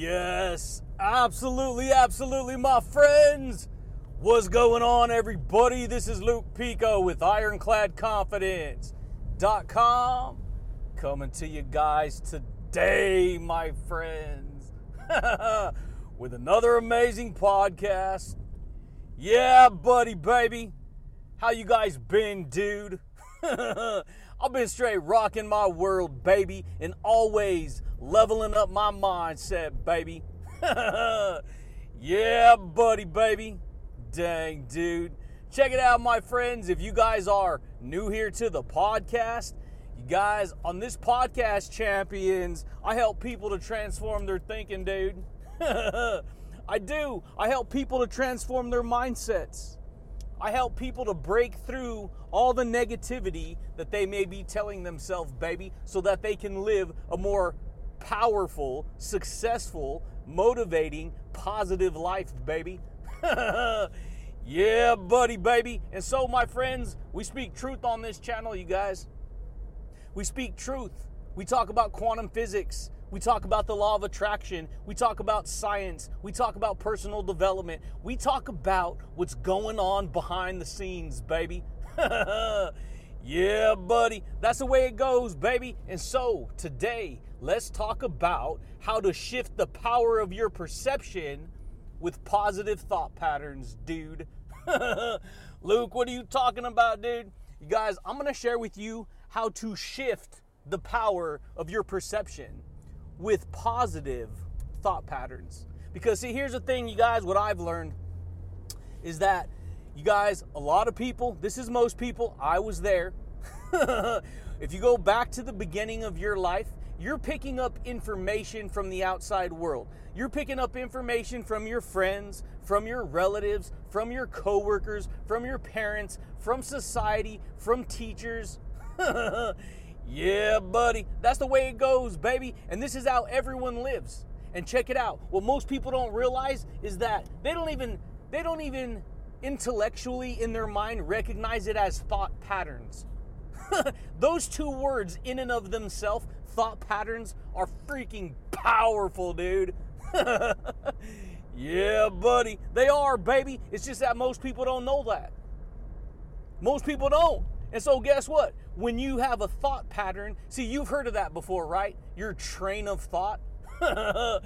Yes, absolutely, absolutely, my friends. What's going on, everybody? This is Luke Pico with IroncladConfidence.com coming to you guys today, my friends, with another amazing podcast. Yeah, buddy, baby. How you guys been, dude? I've been straight rocking my world, baby, and always leveling up my mindset, baby. yeah, buddy, baby. Dang, dude. Check it out, my friends. If you guys are new here to the podcast, you guys, on this podcast, champions, I help people to transform their thinking, dude. I do. I help people to transform their mindsets. I help people to break through all the negativity that they may be telling themselves, baby, so that they can live a more powerful, successful, motivating, positive life, baby. yeah, buddy, baby. And so, my friends, we speak truth on this channel, you guys. We speak truth. We talk about quantum physics. We talk about the law of attraction. We talk about science. We talk about personal development. We talk about what's going on behind the scenes, baby. yeah, buddy. That's the way it goes, baby. And so today, let's talk about how to shift the power of your perception with positive thought patterns, dude. Luke, what are you talking about, dude? You guys, I'm going to share with you how to shift the power of your perception with positive thought patterns. Because, see, here's the thing, you guys, what I've learned is that, you guys, a lot of people, this is most people, I was there. if you go back to the beginning of your life, you're picking up information from the outside world. You're picking up information from your friends, from your relatives, from your coworkers, from your parents, from society, from teachers. Yeah, buddy. That's the way it goes, baby. And this is how everyone lives. And check it out. What most people don't realize is that they don't even they don't even intellectually in their mind recognize it as thought patterns. Those two words in and of themselves, thought patterns are freaking powerful, dude. yeah, buddy. They are, baby. It's just that most people don't know that. Most people don't. And so, guess what? When you have a thought pattern, see, you've heard of that before, right? Your train of thought.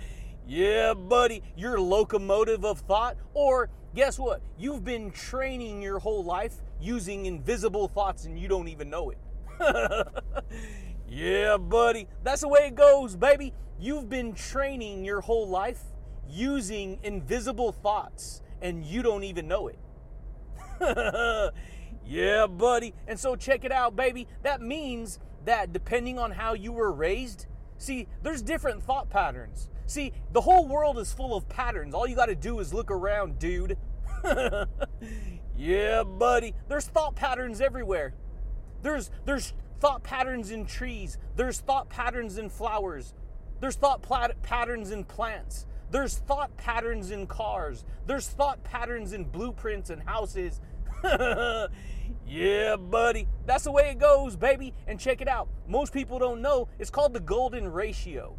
yeah, buddy, your locomotive of thought. Or, guess what? You've been training your whole life using invisible thoughts and you don't even know it. yeah, buddy, that's the way it goes, baby. You've been training your whole life using invisible thoughts and you don't even know it. Yeah, buddy. And so check it out, baby. That means that depending on how you were raised, see, there's different thought patterns. See, the whole world is full of patterns. All you got to do is look around, dude. yeah, buddy. There's thought patterns everywhere. There's there's thought patterns in trees. There's thought patterns in flowers. There's thought plat- patterns in plants. There's thought patterns in cars. There's thought patterns in blueprints and houses yeah, buddy. That's the way it goes, baby. And check it out. Most people don't know it's called the golden ratio.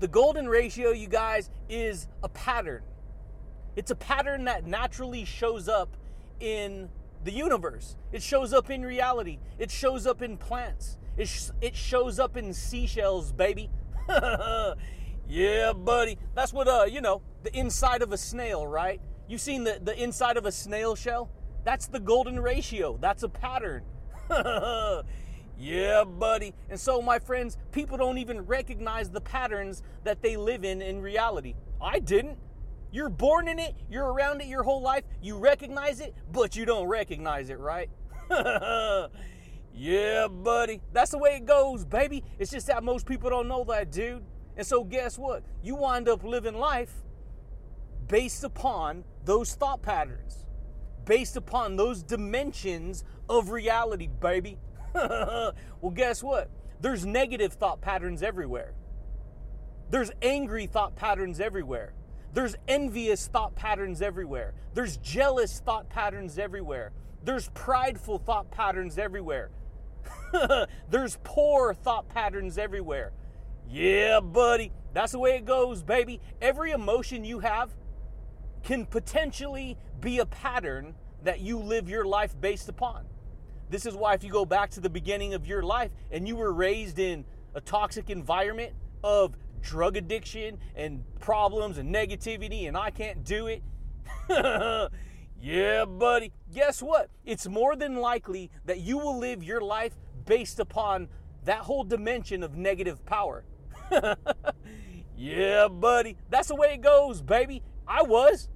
The golden ratio, you guys, is a pattern. It's a pattern that naturally shows up in the universe. It shows up in reality. It shows up in plants. It, sh- it shows up in seashells, baby. yeah, buddy. That's what, uh, you know, the inside of a snail, right? You've seen the, the inside of a snail shell? That's the golden ratio. That's a pattern. yeah, buddy. And so, my friends, people don't even recognize the patterns that they live in in reality. I didn't. You're born in it, you're around it your whole life, you recognize it, but you don't recognize it, right? yeah, buddy. That's the way it goes, baby. It's just that most people don't know that, dude. And so, guess what? You wind up living life based upon those thought patterns based upon those dimensions of reality, baby. well, guess what? There's negative thought patterns everywhere. There's angry thought patterns everywhere. There's envious thought patterns everywhere. There's jealous thought patterns everywhere. There's prideful thought patterns everywhere. There's poor thought patterns everywhere. Yeah, buddy, That's the way it goes, baby. Every emotion you have can potentially be a pattern that you live your life based upon. This is why, if you go back to the beginning of your life and you were raised in a toxic environment of drug addiction and problems and negativity, and I can't do it. yeah, buddy. Guess what? It's more than likely that you will live your life based upon that whole dimension of negative power. yeah, buddy. That's the way it goes, baby. I was.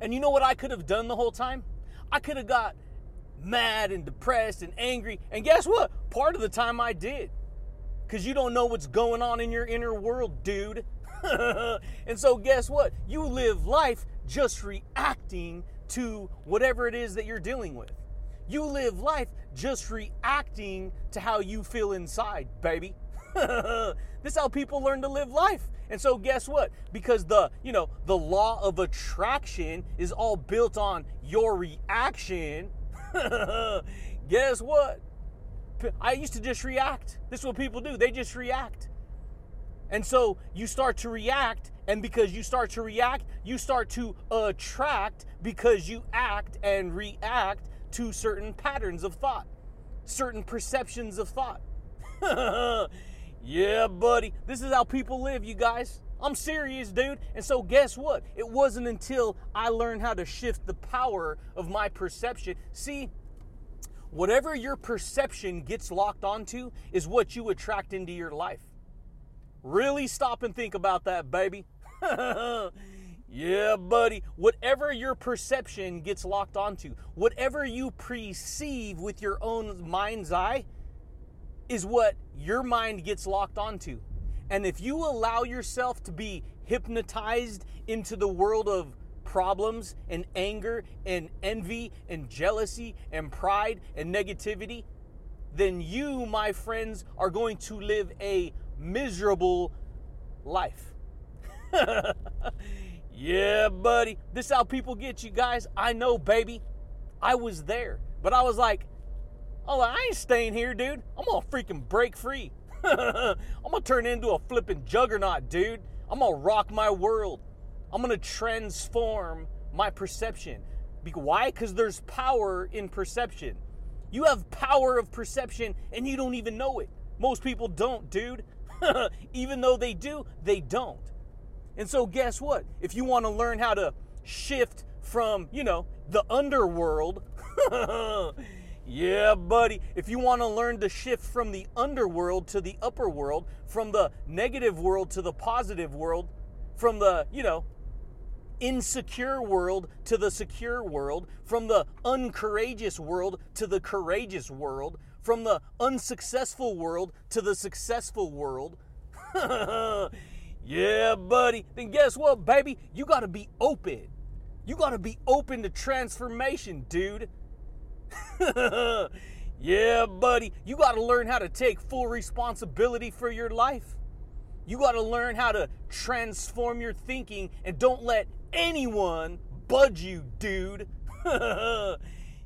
And you know what I could have done the whole time? I could have got mad and depressed and angry. And guess what? Part of the time I did. Because you don't know what's going on in your inner world, dude. and so, guess what? You live life just reacting to whatever it is that you're dealing with. You live life just reacting to how you feel inside, baby. this is how people learn to live life. And so guess what? Because the, you know, the law of attraction is all built on your reaction. guess what? I used to just react. This is what people do. They just react. And so you start to react, and because you start to react, you start to attract because you act and react to certain patterns of thought, certain perceptions of thought. yeah, buddy. This is how people live, you guys. I'm serious, dude. And so, guess what? It wasn't until I learned how to shift the power of my perception. See, whatever your perception gets locked onto is what you attract into your life. Really stop and think about that, baby. yeah, buddy. Whatever your perception gets locked onto, whatever you perceive with your own mind's eye, is what your mind gets locked onto. And if you allow yourself to be hypnotized into the world of problems and anger and envy and jealousy and pride and negativity, then you, my friends, are going to live a miserable life. yeah, buddy. This is how people get you guys. I know, baby. I was there. But I was like, oh, I ain't staying here, dude. I'm gonna freaking break free. I'm gonna turn into a flipping juggernaut, dude. I'm gonna rock my world. I'm to transform my perception. Why? Because there's power in perception. You have power of perception and you don't even know it. Most people don't, dude. even though they do, they don't. And so, guess what? If you want to learn how to shift from, you know, the underworld, yeah, buddy. If you want to learn to shift from the underworld to the upper world, from the negative world to the positive world, from the, you know, insecure world to the secure world, from the uncourageous world to the courageous world, from the unsuccessful world to the successful world. yeah, buddy. Then guess what, baby? You got to be open. You got to be open to transformation, dude. yeah, buddy. You got to learn how to take full responsibility for your life. You got to learn how to transform your thinking and don't let anyone budge you, dude.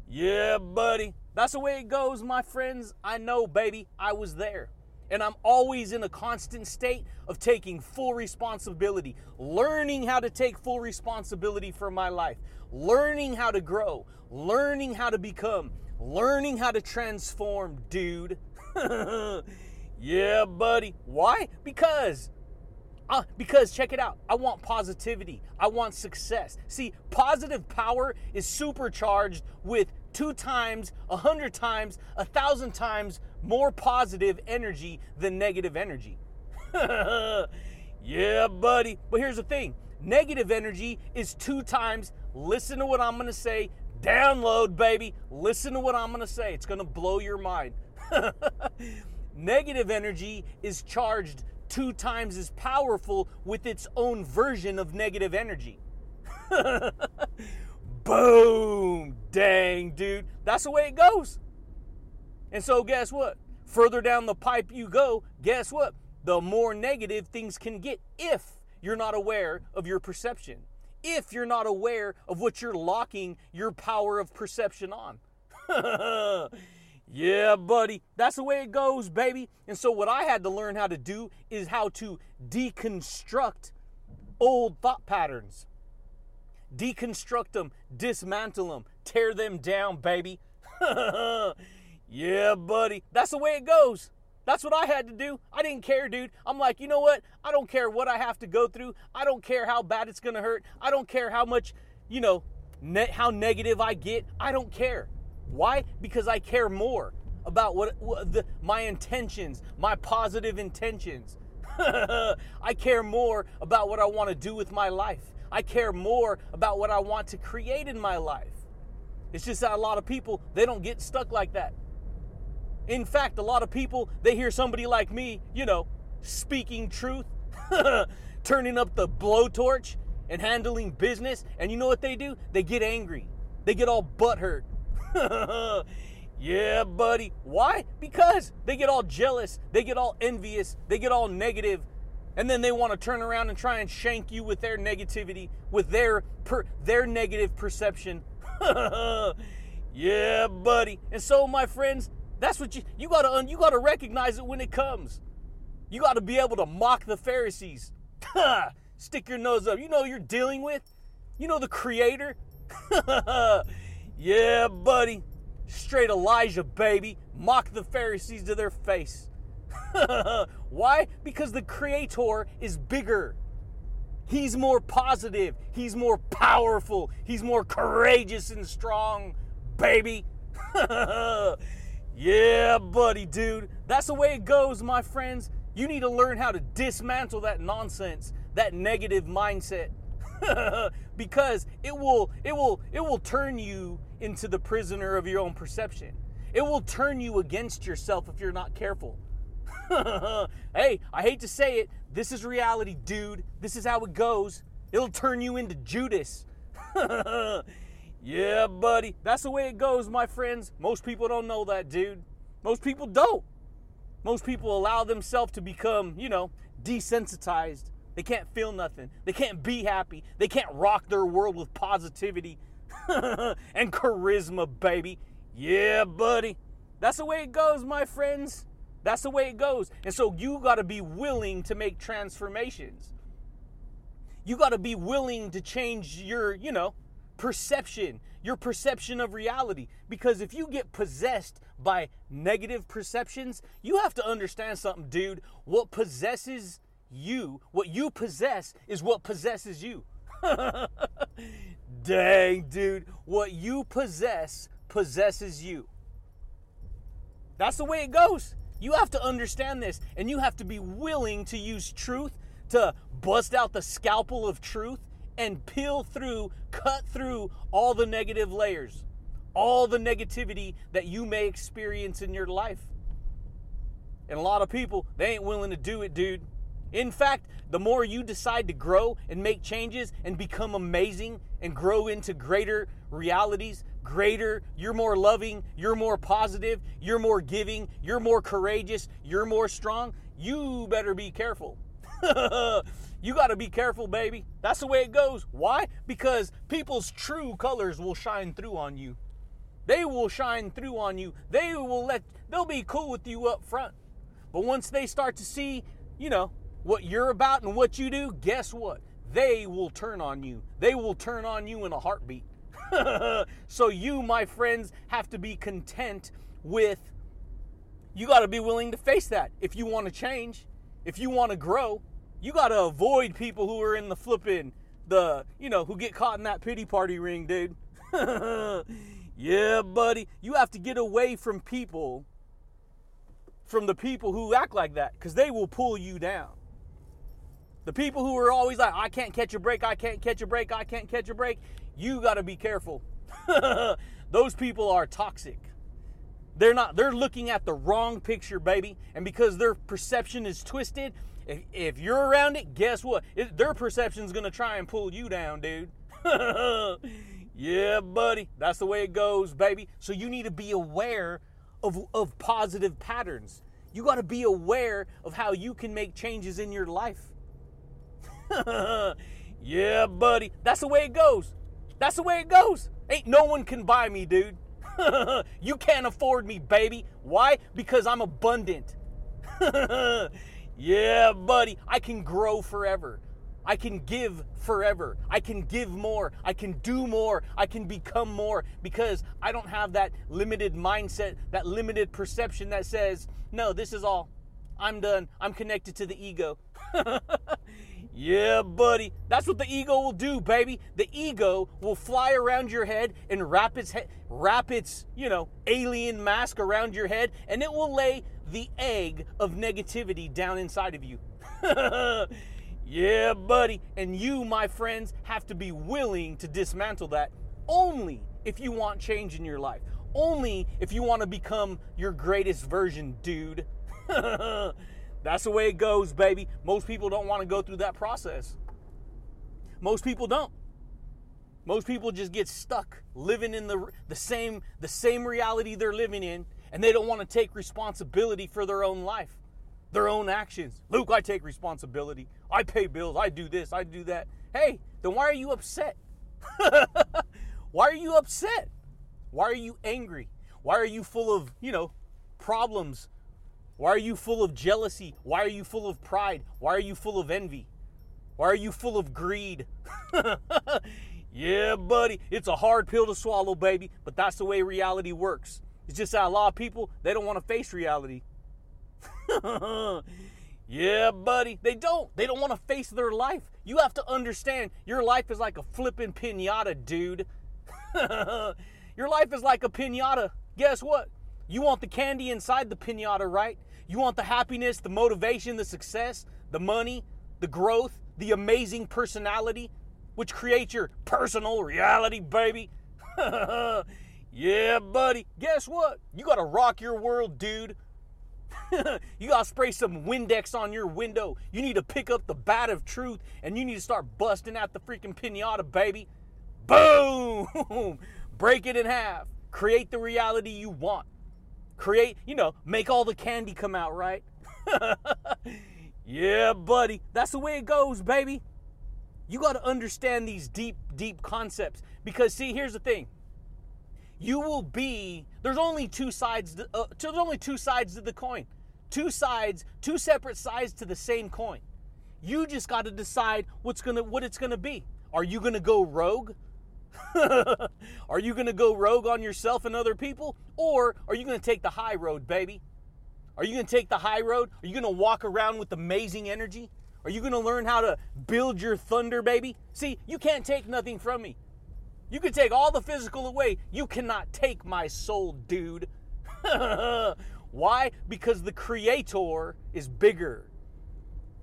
yeah, buddy. That's the way it goes, my friends. I know, baby. I was there. And I'm always in a constant state of taking full responsibility, learning how to take full responsibility for my life, learning how to grow, learning how to become, learning how to transform, dude. yeah, buddy. Why? Because uh, because check it out. I want positivity. I want success. See, positive power is supercharged with two times, a hundred times, a thousand times more positive energy than negative energy. yeah, buddy. But here's the thing negative energy is two times, listen to what I'm going to say, download, baby. Listen to what I'm going to say. It's going to blow your mind. negative energy is charged two times as powerful with its own version of negative energy. Boom! Dang, dude. That's the way it goes. And so, guess what? Further down the pipe you go, guess what? The more negative things can get if you're not aware of your perception, if you're not aware of what you're locking your power of perception on. Yeah, buddy. That's the way it goes, baby. And so, what I had to learn how to do is how to deconstruct old thought patterns. Deconstruct them, dismantle them, tear them down, baby. yeah, buddy. That's the way it goes. That's what I had to do. I didn't care, dude. I'm like, you know what? I don't care what I have to go through. I don't care how bad it's going to hurt. I don't care how much, you know, how negative I get. I don't care. Why? Because I care more about what, what the, my intentions, my positive intentions. I care more about what I want to do with my life. I care more about what I want to create in my life. It's just that a lot of people, they don't get stuck like that. In fact, a lot of people, they hear somebody like me, you know, speaking truth, turning up the blowtorch and handling business, and you know what they do? They get angry. They get all butthurt. yeah, buddy. Why? Because they get all jealous, they get all envious, they get all negative, and then they want to turn around and try and shank you with their negativity, with their per, their negative perception. yeah, buddy. And so, my friends, that's what you you gotta you gotta recognize it when it comes. You gotta be able to mock the Pharisees. Stick your nose up. You know you're dealing with. You know the Creator. yeah, buddy. Straight Elijah, baby. Mock the Pharisees to their face. Why? Because the Creator is bigger. He's more positive. He's more powerful. He's more courageous and strong, baby. Yeah, buddy, dude. That's the way it goes, my friends. You need to learn how to dismantle that nonsense, that negative mindset. because it will it will it will turn you into the prisoner of your own perception. It will turn you against yourself if you're not careful. hey, I hate to say it. This is reality, dude. This is how it goes. It'll turn you into Judas. yeah, buddy. That's the way it goes, my friends. Most people don't know that, dude. Most people don't. Most people allow themselves to become, you know, desensitized. They can't feel nothing. They can't be happy. They can't rock their world with positivity and charisma, baby. Yeah, buddy. That's the way it goes, my friends. That's the way it goes. And so you got to be willing to make transformations. You got to be willing to change your, you know, perception, your perception of reality. Because if you get possessed by negative perceptions, you have to understand something, dude. What possesses you, what you possess, is what possesses you. Dang, dude. What you possess possesses you. That's the way it goes. You have to understand this, and you have to be willing to use truth to bust out the scalpel of truth and peel through, cut through all the negative layers, all the negativity that you may experience in your life. And a lot of people, they ain't willing to do it, dude. In fact, the more you decide to grow and make changes and become amazing and grow into greater realities, greater, you're more loving, you're more positive, you're more giving, you're more courageous, you're more strong, you better be careful. you got to be careful, baby. That's the way it goes. Why? Because people's true colors will shine through on you. They will shine through on you. They will let, they'll be cool with you up front. But once they start to see, you know, what you're about and what you do, guess what? They will turn on you. They will turn on you in a heartbeat. so you, my friends, have to be content with you got to be willing to face that if you want to change, if you want to grow. You got to avoid people who are in the flipping the, you know, who get caught in that pity party ring, dude. yeah, buddy. You have to get away from people from the people who act like that cuz they will pull you down. The people who are always like, I can't catch a break, I can't catch a break, I can't catch a break, you got to be careful. Those people are toxic. They're not, they're looking at the wrong picture, baby. And because their perception is twisted, if, if you're around it, guess what? It, their perception's to try and pull you down, dude. yeah, buddy. That's the way it goes, baby. So you need to be aware of, of positive patterns. You got to be aware of how you can make changes in your life. yeah, buddy. That's the way it goes. That's the way it goes. Ain't no one can buy me, dude. you can't afford me, baby. Why? Because I'm abundant. Yeah, buddy, I can grow forever. I can give forever. I can give more. I can do more. I can become more because I don't have that limited mindset, that limited perception that says, no, this is all. I'm done. I'm connected to the ego. yeah, buddy. That's what the ego will do, baby. The ego will fly around your head and wrap its head, wrap its, you know, alien mask around your head, and it will lay the egg of negativity down inside of you. yeah, buddy. And you, my friends, have to be willing to dismantle that only if you want change in your life. Only if you want to become your greatest version, dude. That's the way it goes, baby. Most people don't want to go through that process. Most people don't. Most people just get stuck living in the the same the same reality they're living in and they don't want to take responsibility for their own life, their own actions. Luke, I take responsibility. I pay bills. I do this. I do that. Hey, then why are you upset? why are you upset? Why are you angry? Why are you full of, you know, problems? Why are you full of jealousy? Why are you full of pride? Why are you full of envy? Why are you full of greed? yeah, buddy, it's a hard pill to swallow, baby, but that's the way reality works. It's just that a lot of people, they don't want to face reality. yeah, buddy. They don't. They don't want to face their life. You have to understand your life is like a flipping pinata, dude. your life is like a pinata. Guess what? You want the candy inside the pinata, right? You want the happiness, the motivation, the success, the money, the growth, the amazing personality, which creates your personal reality, baby. Yeah, buddy. Guess what? You gotta rock your world, dude. you gotta spray some Windex on your window. You need to pick up the bat of truth and you need to start busting out the freaking pinata, baby. Boom! Break it in half. Create the reality you want. Create, you know, make all the candy come out, right? yeah, buddy. That's the way it goes, baby. You gotta understand these deep, deep concepts. Because, see, here's the thing you will be there's only two sides uh, there's only two sides to the coin two sides two separate sides to the same coin you just got to decide what's gonna what it's gonna be are you gonna go rogue are you gonna go rogue on yourself and other people or are you gonna take the high road baby are you gonna take the high road are you gonna walk around with amazing energy are you gonna learn how to build your thunder baby see you can't take nothing from me you can take all the physical away. You cannot take my soul, dude. Why? Because the Creator is bigger.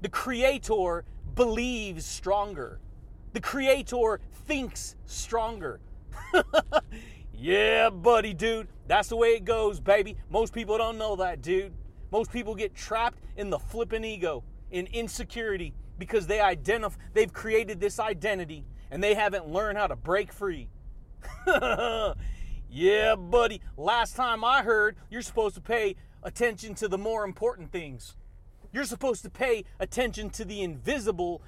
The Creator believes stronger. The Creator thinks stronger. yeah, buddy, dude. That's the way it goes, baby. Most people don't know that, dude. Most people get trapped in the flipping ego, in insecurity, because they identify they've created this identity and they haven't learned how to break free. yeah, buddy. Last time I heard, you're supposed to pay attention to the more important things. You're supposed to pay attention to the invisible,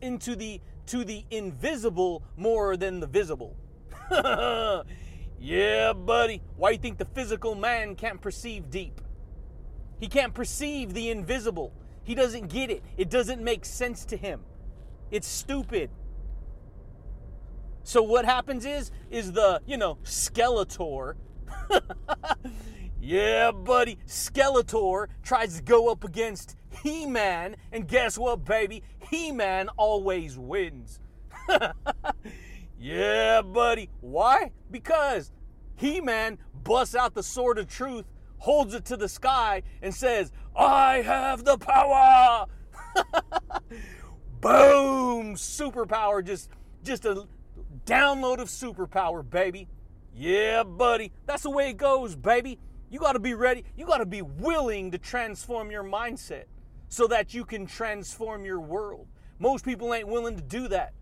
into the to the invisible more than the visible. yeah, buddy. Why you think the physical man can't perceive deep? He can't perceive the invisible. He doesn't get it. It doesn't make sense to him. It's stupid. So what happens is is the, you know, Skeletor Yeah, buddy, Skeletor tries to go up against He-Man and guess what, baby? He-Man always wins. yeah, buddy. Why? Because He-Man busts out the sword of truth, holds it to the sky and says, "I have the power." Boom! Superpower just just a download of superpower, baby. Yeah, buddy. That's the way it goes, baby. You got to be ready. You got to be willing to transform your mindset so that you can transform your world. Most people ain't willing to do that.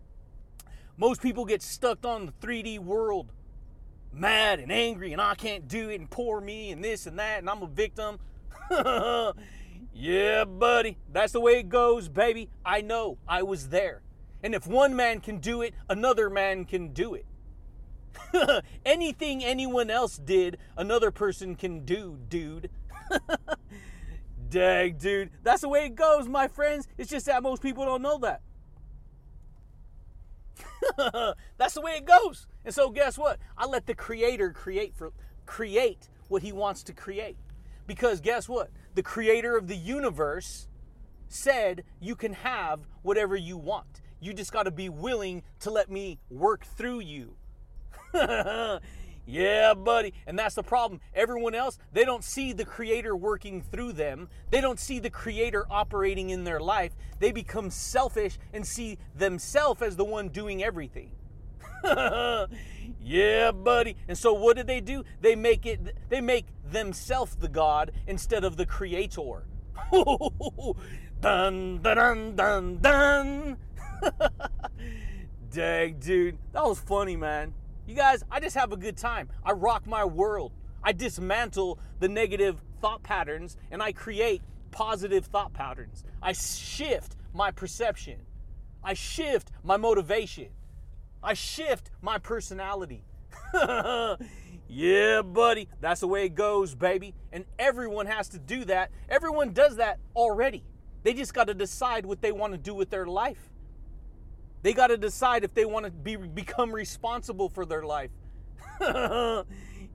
Most people get stuck on the 3D world, mad and angry, and I can't do it, and poor me, and this and that, and I'm a victim. yeah, buddy. That's the way it goes, baby. I know. I was there. And if one man can do it, another man can do it. Anything anyone else did, another person can do, dude. Dang, dude. That's the way it goes, my friends. It's just that most people don't know that. That's the way it goes. And so guess what? I let the creator create for create what he wants to create. Because guess what? The creator of the universe said you can have whatever you want. You just got to be willing to let me work through you. yeah, buddy. And that's the problem. Everyone else, they don't see the creator working through them. They don't see the creator operating in their life. They become selfish and see themselves as the one doing everything. yeah, buddy. And so what do they do? They make it they make themselves the god instead of the creator. dun dun dun dun dun. Dang, dude. That was funny, man. You guys, I just have a good time. I rock my world. I dismantle the negative thought patterns and I create positive thought patterns. I shift my perception. I shift my motivation. I shift my personality. yeah, buddy. That's the way it goes, baby. And everyone has to do that. Everyone does that already. They just got to decide what they want to do with their life. They got to decide if they want to be become responsible for their life.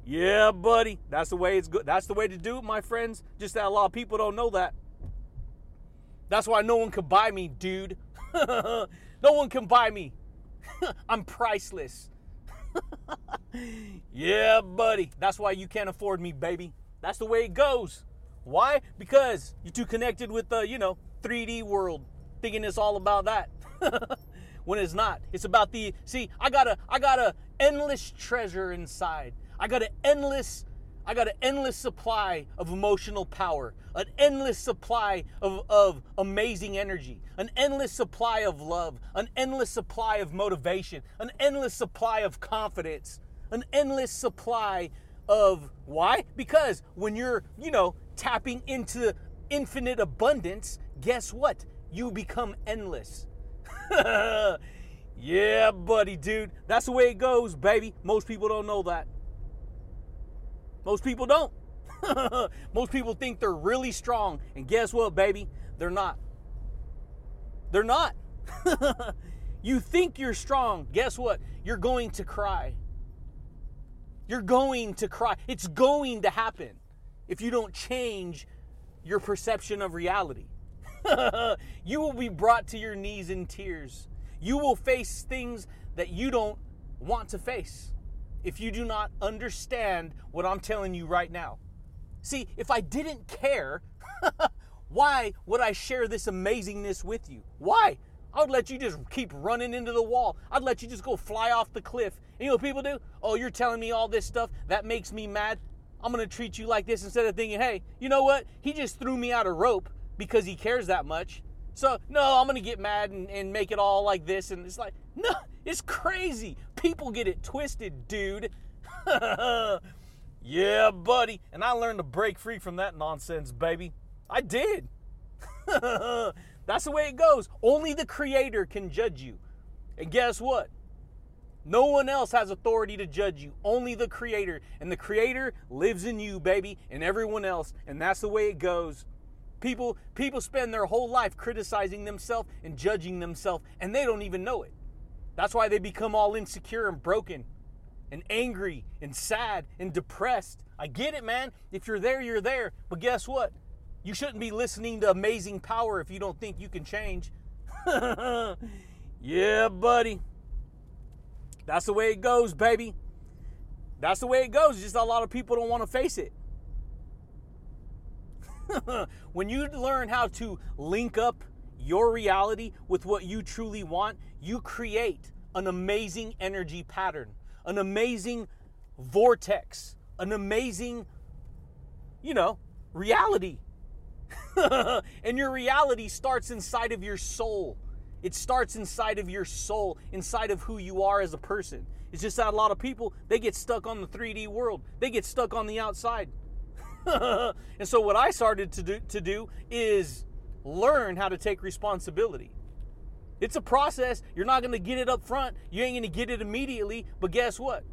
yeah, buddy. That's the way it's good. That's the way to do it, my friends. Just that a lot of people don't know that. That's why no one can buy me, dude. no one can buy me. I'm priceless. yeah, buddy. That's why you can't afford me, baby. That's the way it goes. Why? Because you're too connected with the, you know, 3D world, thinking it's all about that. When it's not. It's about the see, I got a I got a endless treasure inside. I got an endless I got an endless supply of emotional power, an endless supply of, of amazing energy, an endless supply of love, an endless supply of motivation, an endless supply of confidence, an endless supply of why? Because when you're, you know, tapping into infinite abundance, guess what? You become endless. yeah, buddy, dude. That's the way it goes, baby. Most people don't know that. Most people don't. Most people think they're really strong. And guess what, baby? They're not. They're not. you think you're strong. Guess what? You're going to cry. You're going to cry. It's going to happen if you don't change your perception of reality. you will be brought to your knees in tears. You will face things that you don't want to face if you do not understand what I'm telling you right now. See, if I didn't care, why would I share this amazingness with you? Why? I would let you just keep running into the wall. I'd let you just go fly off the cliff. And you know what people do? Oh, you're telling me all this stuff. That makes me mad. I'm going to treat you like this instead of thinking, hey, you know what? He just threw me out a rope because he cares that much. So, no, I'm going to get mad and, and make it all like this. And it's like, no, it's crazy. People get it twisted, dude. yeah, buddy. And I learned to break free from that nonsense, baby. I did. That's the way it goes. Only the Creator can judge you. And guess what? No one else has authority to judge you, only the Creator. And the Creator lives in you, baby, and everyone else. And that's the way it goes. People people spend their whole life criticizing themselves and judging themselves and they don't even know it. That's why they become all insecure and broken and angry and sad and depressed. I get it, man. If you're there, you're there. But guess what? You shouldn't be listening to amazing power if you don't think you can change. yeah, buddy. That's the way it goes, baby. That's the way it goes. Just a lot of people don't want to face it. when you learn how to link up your reality with what you truly want, you create an amazing energy pattern, an amazing vortex, an amazing, you know, reality. and your reality starts inside of your soul. It starts inside of your soul, inside of who you are as a person. It's just that a lot of people, they get stuck on the 3D world. They get stuck on the outside. and so what I started to do, to do is learn how to take responsibility. It's a process. You're not going to get it up front. You ain't going to get it immediately. But guess what?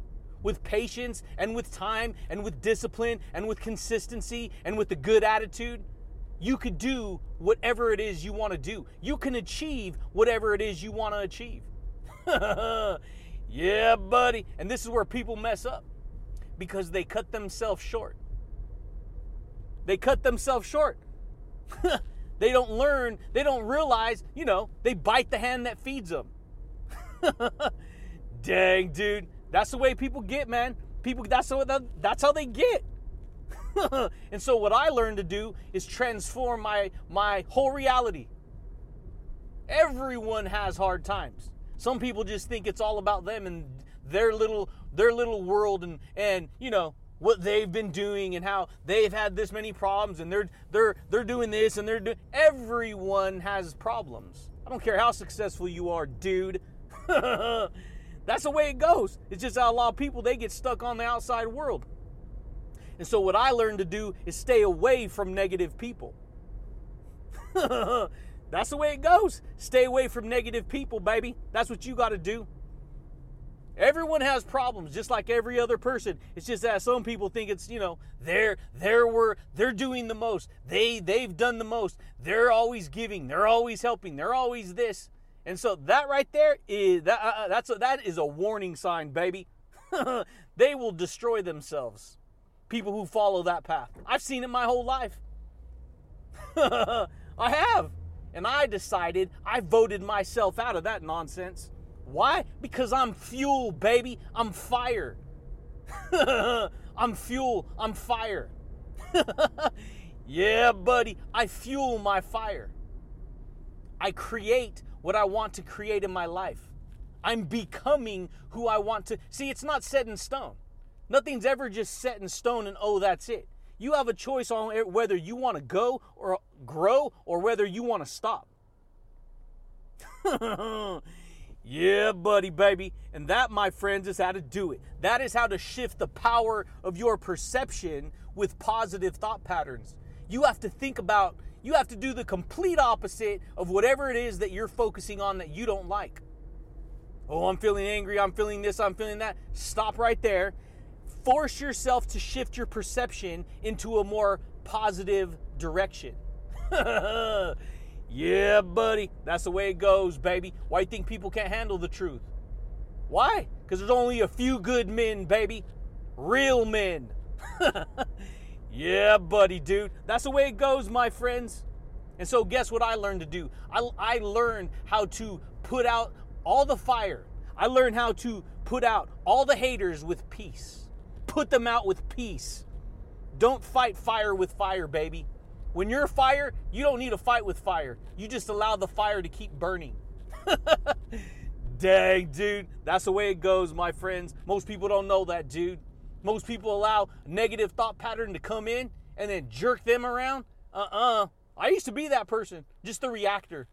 with patience and with time and with discipline and with consistency and with a good attitude, you could do whatever it is you want to do. You can achieve whatever it is you want to achieve. yeah, buddy. And this is where people mess up because they cut themselves short. They cut themselves short. they don't learn, they don't realize, you know, they bite the hand that feeds them. Dang, dude. That's the way people get, man. People that's how that's how they get. and so what I learned to do is transform my my whole reality. Everyone has hard times. Some people just think it's all about them and their little their little world and and you know what they've been doing and how they've had this many problems and they're they're they're doing this and they're doing everyone has problems. I don't care how successful you are, dude. That's the way it goes. It's just how a lot of people they get stuck on the outside world. And so what I learned to do is stay away from negative people. That's the way it goes. Stay away from negative people, baby. That's what you got to do. Everyone has problems, just like every other person. It's just that some people think it's you know they're they're were they're doing the most. They they've done the most. They're always giving. They're always helping. They're always this. And so that right there is that uh, uh, that's a, that is a warning sign, baby. they will destroy themselves. People who follow that path. I've seen it my whole life. I have. And I decided I voted myself out of that nonsense. Why? Because I'm fuel, baby. I'm fire. I'm fuel. I'm fire. yeah, buddy. I fuel my fire. I create what I want to create in my life. I'm becoming who I want to. See, it's not set in stone. Nothing's ever just set in stone and oh, that's it. You have a choice on whether you want to go or grow or whether you want to stop. yeah, buddy, baby. And that, my friends, is how to do it. That is how to shift the power of your perception with positive thought patterns. You have to think about you have to do the complete opposite of whatever it is that you're focusing on that you don't like. Oh, I'm feeling angry. I'm feeling this. I'm feeling that. Stop right there. Force yourself to shift your perception into a more positive direction. yeah, buddy. That's the way it goes, baby. Why you think people can't handle the truth? Why? Because there's only a few good men, baby. Real men. Yeah, buddy, dude. That's the way it goes, my friends. And so, guess what I learned to do? I, I learned how to put out all the fire. I learned how to put out all the haters with peace. Put them out with peace. Don't fight fire with fire, baby. When you're fire, you don't need to fight with fire. You just allow the fire to keep burning. Dang, dude. That's the way it goes, my friends. Most people don't know that, dude. Most people allow negative thought pattern to come in and then jerk them around. Uh uh I used to be that person, just the reactor.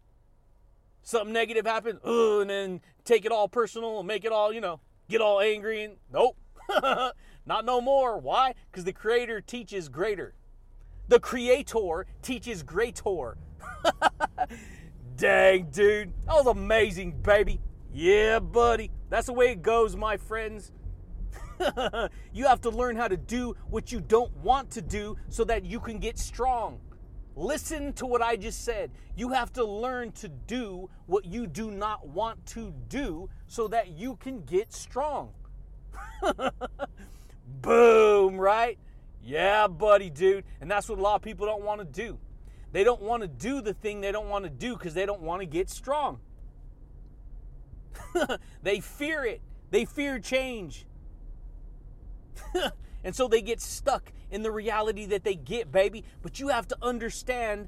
Something negative happens, uh, and then take it all personal and make it all, you know, get all angry and nope. Not no more. Why? Because the creator teaches greater. The creator teaches greater. Dang, dude. That was amazing, baby. Yeah, buddy. That's the way it goes, my friends. you have to learn how to do what you don't want to do so that you can get strong. Listen to what I just said. You have to learn to do what you do not want to do so that you can get strong. Boom, right? Yeah, buddy, dude. And that's what a lot of people don't want to do. They don't want to do the thing they don't want to do because they don't want to get strong. they fear it. They fear change. and so they get stuck in the reality that they get, baby. But you have to understand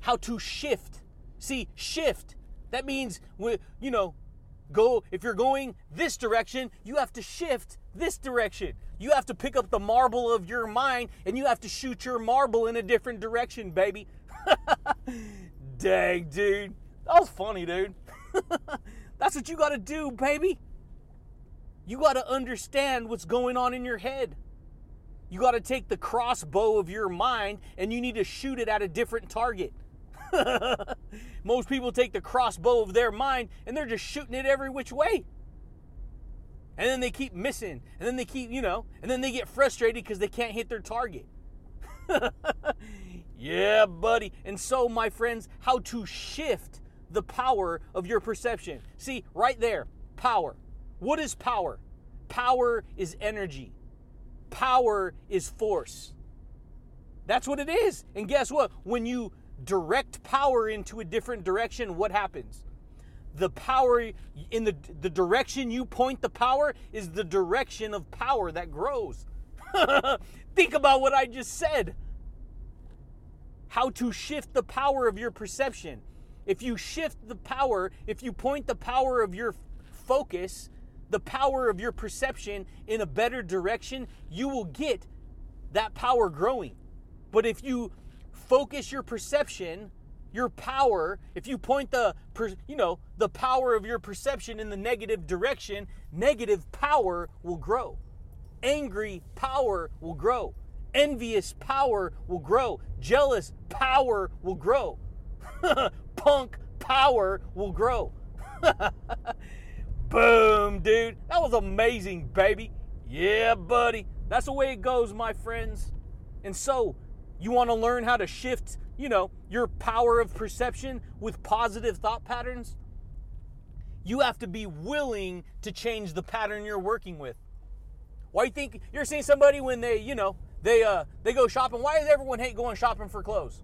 how to shift. See, shift. That means, you know, go, if you're going this direction, you have to shift this direction. You have to pick up the marble of your mind and you have to shoot your marble in a different direction, baby. Dang, dude. That was funny, dude. That's what you got to do, baby. You got to understand what's going on in your head. You got to take the crossbow of your mind and you need to shoot it at a different target. Most people take the crossbow of their mind and they're just shooting it every which way. and then they keep missing, and then they keep, you know, and then they get frustrated because they can't hit their target. yeah, buddy. And so, my friends, how to shift the power of your perception. See, right there, power. What is power? Power is energy, power is force. That's what it is. And guess what? When you direct power into a different direction, what happens? The power in the, the direction you point the power is the direction of power that grows. Think about what I just said. How to shift the power of your perception. If you shift the power, if you point the power of your focus, the power of your perception in a better direction, you will get that power growing. But if you focus your perception, your power, if you point the you know, the power of your perception in the negative direction, negative power will grow. Angry power will grow. Envious power will grow. Jealous power will grow. Punk power will grow. Boom, dude. That was amazing, baby. Yeah, buddy. That's the way it goes, my friends. And so, you want to learn how to shift, you know, your power of perception with positive thought patterns? You have to be willing to change the pattern you're working with. Why you think you're seeing somebody when they, you know, they uh they go shopping? Why does everyone hate going shopping for clothes?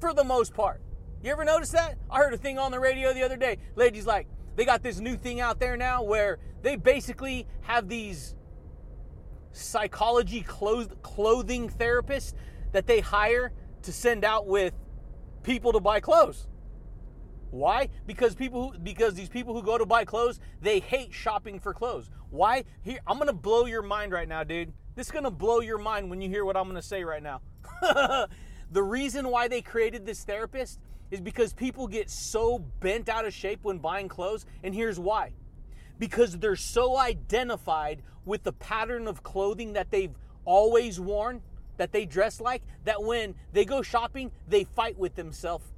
For the most part. You ever notice that? I heard a thing on the radio the other day. Ladies like, they got this new thing out there now where they basically have these psychology clothing therapists that they hire to send out with people to buy clothes. Why? Because people who, because these people who go to buy clothes, they hate shopping for clothes. Why? Here, I'm to blow your mind right now, dude. This is to blow your mind when you hear what I'm to say right now. the reason why they created this therapist is because people get so bent out of shape when buying clothes, and here's why. Because they're so identified with the pattern of clothing that they've always worn that they dress like that when they go shopping, they fight with themselves.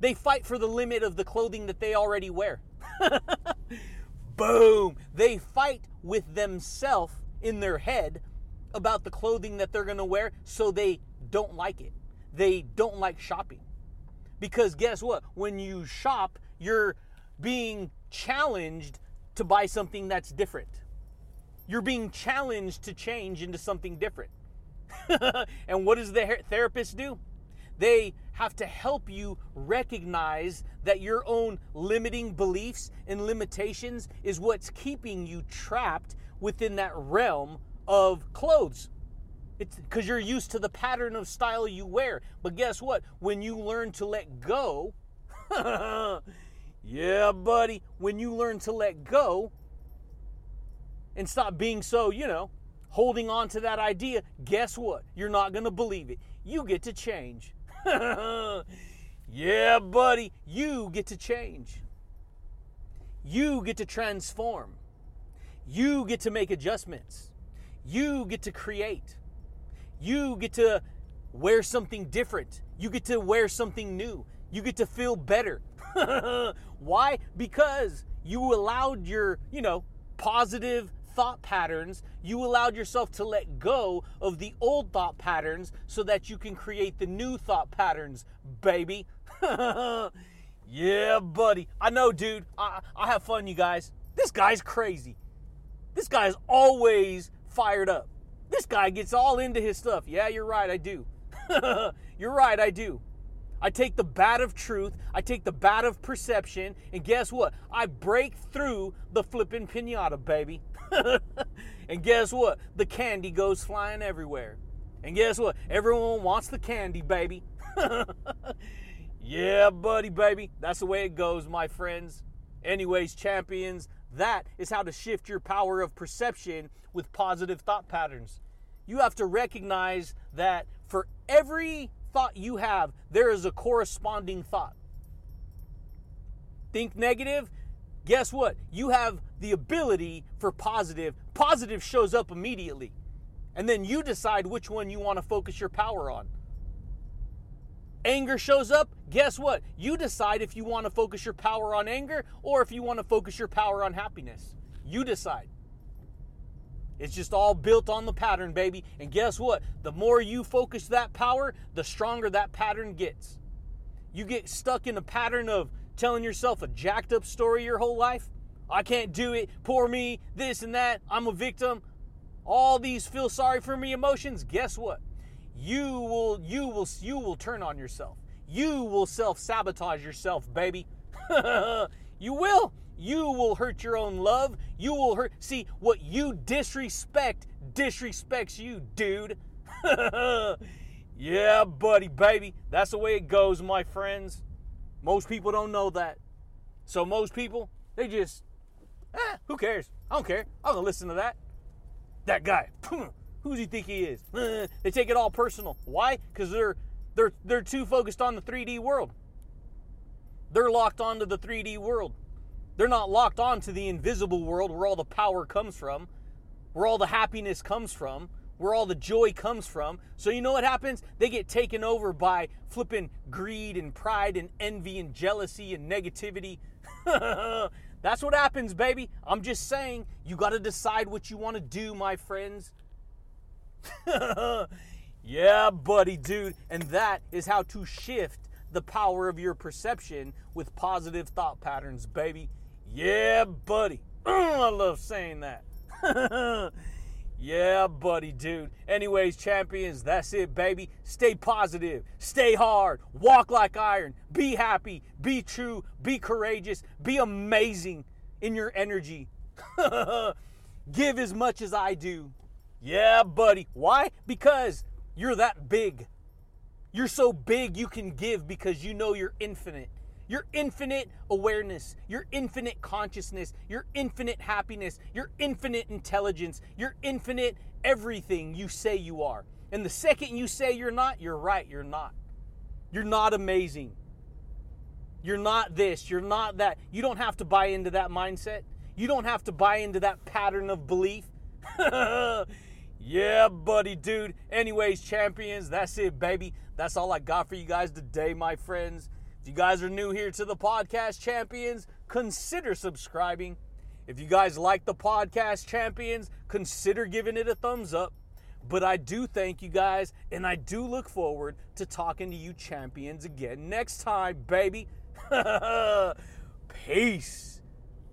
They fight for the limit of the clothing that they already wear. Boom! They fight with themselves in their head about the clothing that they're going to wear so they don't like it. They don't like shopping. Because guess what? When you shop, you're being challenged to buy something that's different. You're being challenged to change into something different. and what does the therapist do? They have to help you recognize that your own limiting beliefs and limitations is what's keeping you trapped within that realm of clothes. It's because you're used to the pattern of style you wear. But guess what? When you learn to let go, yeah, buddy, when you learn to let go and stop being so, you know, holding on to that idea, guess what? You're not going to believe it. You get to change. yeah, buddy, you get to change. You get to transform. You get to make adjustments. You get to create. You get to wear something different. You get to wear something new. You get to feel better. Why? Because you allowed your, you know, positive thought patterns, you allowed yourself to let go of the old thought patterns so that you can create the new thought patterns, baby. yeah, buddy. I know, dude. I, I have fun, you guys. This guy's crazy. This guy is always fired up. This guy gets all into his stuff. Yeah, you're right, I do. you're right, I do. I take the bat of truth, I take the bat of perception, and guess what? I break through the flipping pinata, baby. and guess what? The candy goes flying everywhere. And guess what? Everyone wants the candy, baby. yeah, buddy, baby. That's the way it goes, my friends. Anyways, champions, that is how to shift your power of perception with positive thought patterns. You have to recognize that for every thought you have, there is a corresponding thought. Think negative, guess what? You have the ability for positive. Positive shows up immediately. And then you decide which one you want to focus your power on. Anger shows up, guess what? You decide if you want to focus your power on anger or if you want to focus your power on happiness. You decide. It's just all built on the pattern, baby. And guess what? The more you focus that power, the stronger that pattern gets. You get stuck in a pattern of telling yourself a jacked up story your whole life. I can't do it. Poor me. This and that. I'm a victim. All these feel sorry for me emotions. Guess what? You will you will you will turn on yourself. You will self-sabotage yourself, baby. you will. You will hurt your own love. You will hurt. See, what you disrespect disrespects you, dude. yeah, buddy, baby. That's the way it goes, my friends. Most people don't know that. So most people, they just, eh, who cares? I don't care. I'm gonna listen to that. That guy. Who does he think he is? they take it all personal. Why? Because they're they're they're too focused on the 3D world. They're locked onto the 3D world. They're not locked onto the invisible world where all the power comes from, where all the happiness comes from, where all the joy comes from. So you know what happens? They get taken over by flipping greed and pride and envy and jealousy and negativity. That's what happens, baby. I'm just saying, you got to decide what you want to do, my friends. yeah, buddy, dude. And that is how to shift the power of your perception with positive thought patterns, baby. Yeah, buddy. I love saying that. yeah, buddy, dude. Anyways, champions, that's it, baby. Stay positive, stay hard, walk like iron, be happy, be true, be courageous, be amazing in your energy. Give as much as I do. Yeah, buddy. Why? Because you're that big. You're so big you can give because you know you're infinite your infinite awareness, your infinite consciousness, your infinite happiness, your infinite intelligence, your infinite everything you say you are. And the second you say you're not, you're right, you're not. You're not amazing. You're not this, you're not that. You don't have to buy into that mindset. You don't have to buy into that pattern of belief. yeah, buddy, dude. Anyways, champions, that's it, baby. That's all I got for you guys today, my friends. If you guys are new here to the podcast champions, consider subscribing. If you guys like the podcast champions, consider giving it a thumbs up. But I do thank you guys, and I do look forward to talking to you champions again next time, baby. Peace.